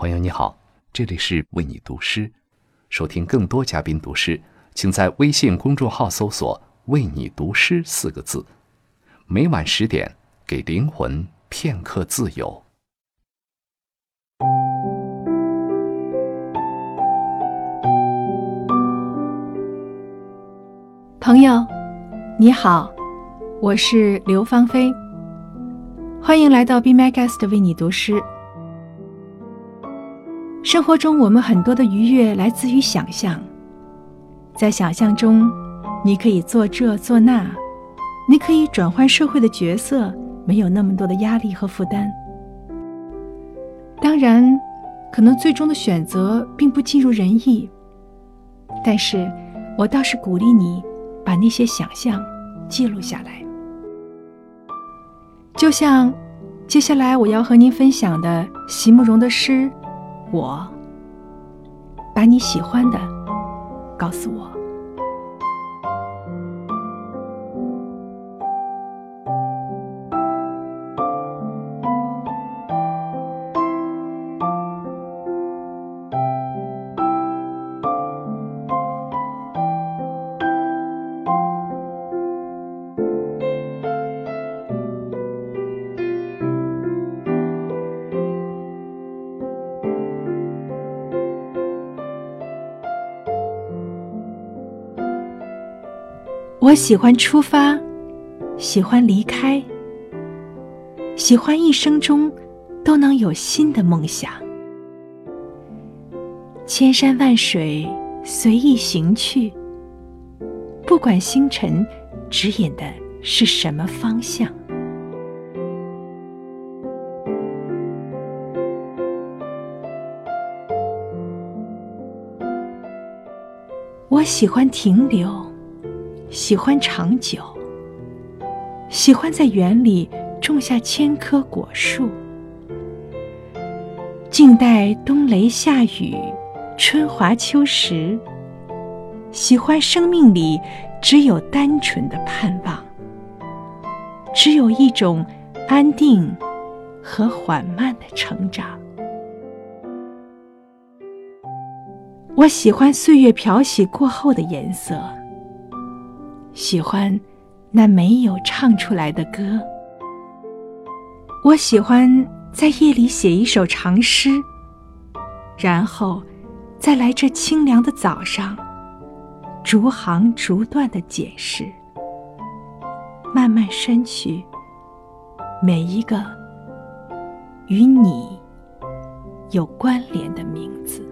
朋友你好，这里是为你读诗。收听更多嘉宾读诗，请在微信公众号搜索“为你读诗”四个字。每晚十点，给灵魂片刻自由。朋友，你好，我是刘芳菲，欢迎来到 Be My Guest 为你读诗。生活中，我们很多的愉悦来自于想象。在想象中，你可以做这做那，你可以转换社会的角色，没有那么多的压力和负担。当然，可能最终的选择并不尽如人意，但是我倒是鼓励你把那些想象记录下来。就像接下来我要和您分享的席慕容的诗。我把你喜欢的告诉我。我喜欢出发，喜欢离开，喜欢一生中都能有新的梦想。千山万水随意行去，不管星辰指引的是什么方向。我喜欢停留。喜欢长久，喜欢在园里种下千棵果树，静待冬雷夏雨，春华秋实。喜欢生命里只有单纯的盼望，只有一种安定和缓慢的成长。我喜欢岁月漂洗过后的颜色。喜欢那没有唱出来的歌。我喜欢在夜里写一首长诗，然后再来这清凉的早上，逐行逐段的解释，慢慢删去每一个与你有关联的名字。